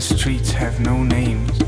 the streets have no names.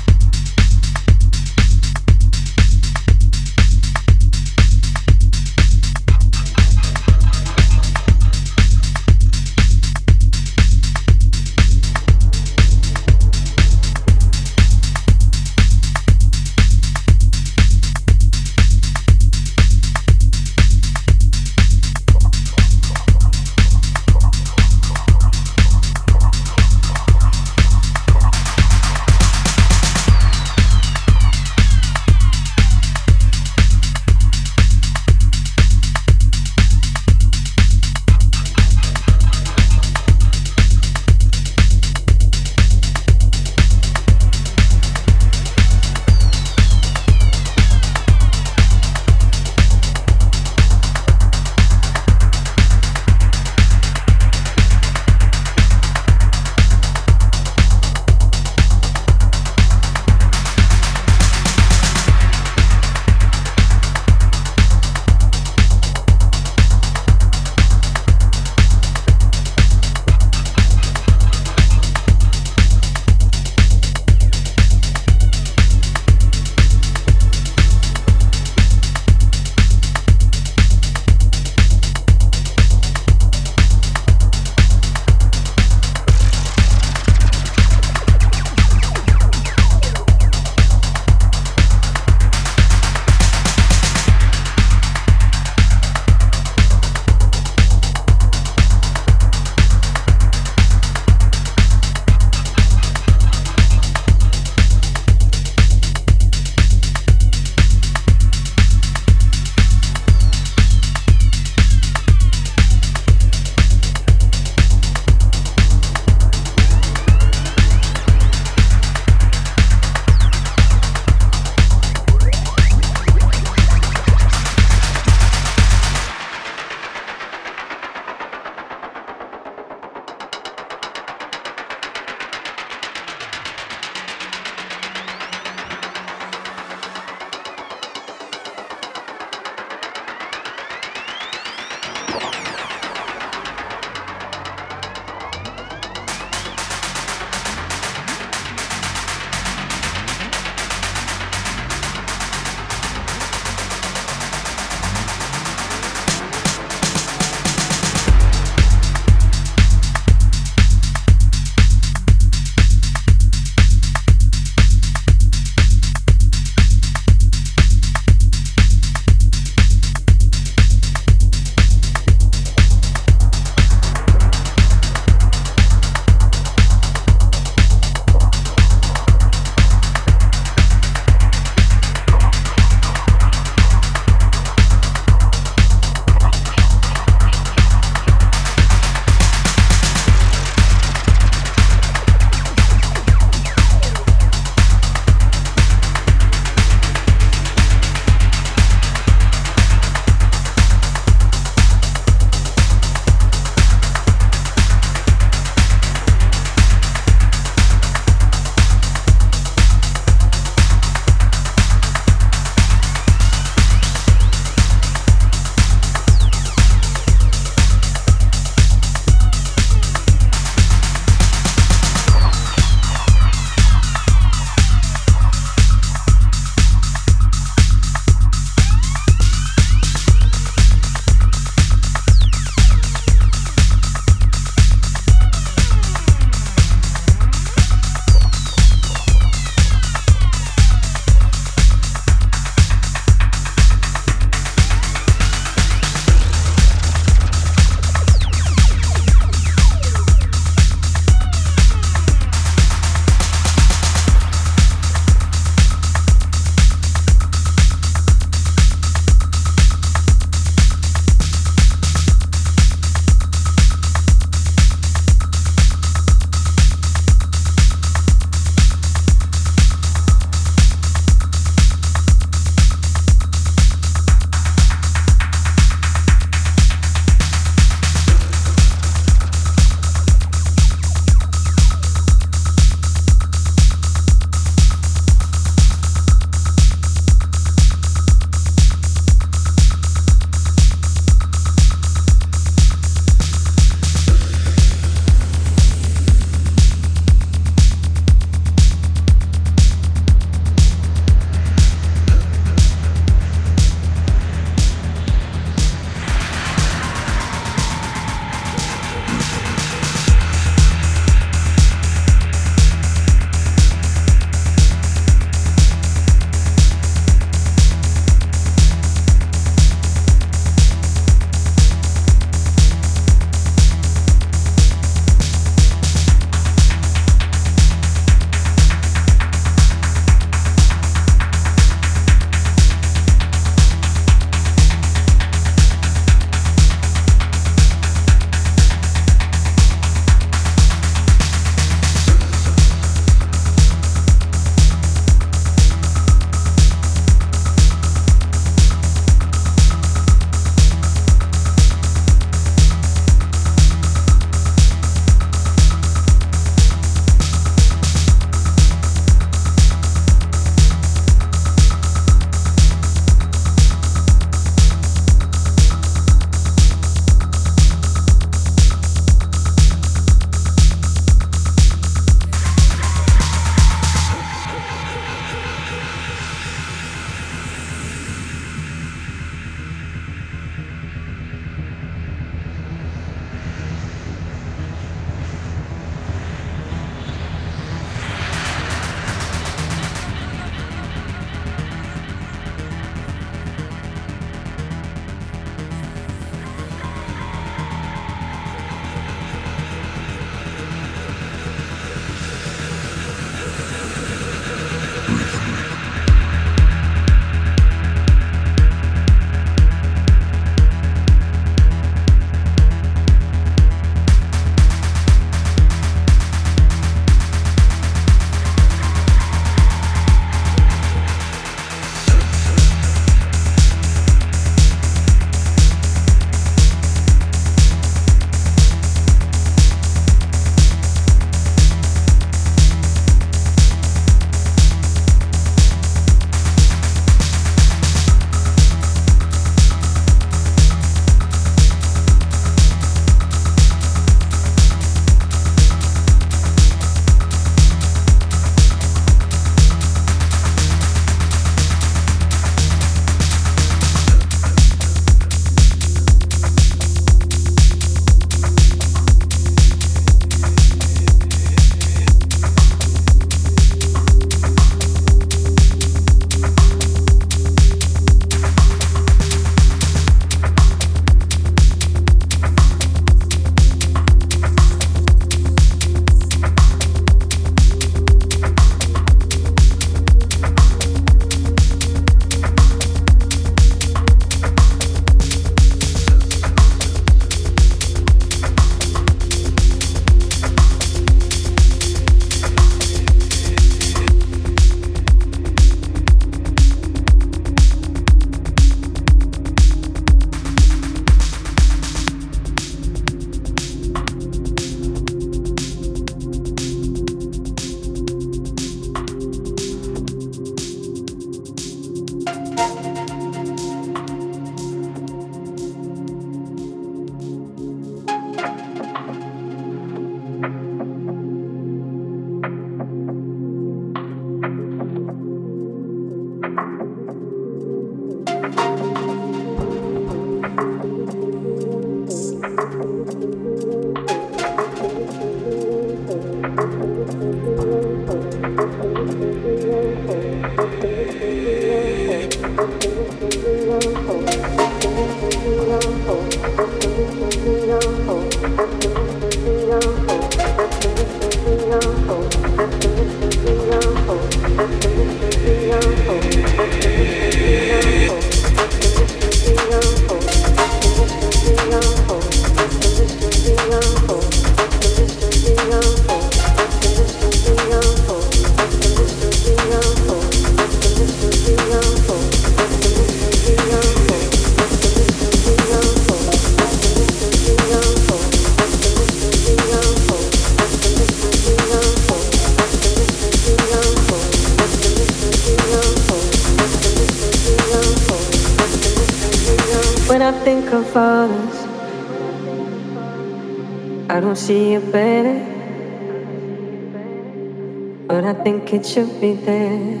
It should be there.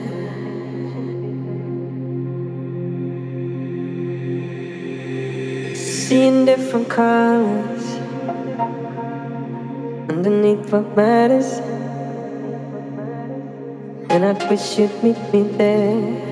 Seeing different colors underneath what matters. And I wish you'd meet me there.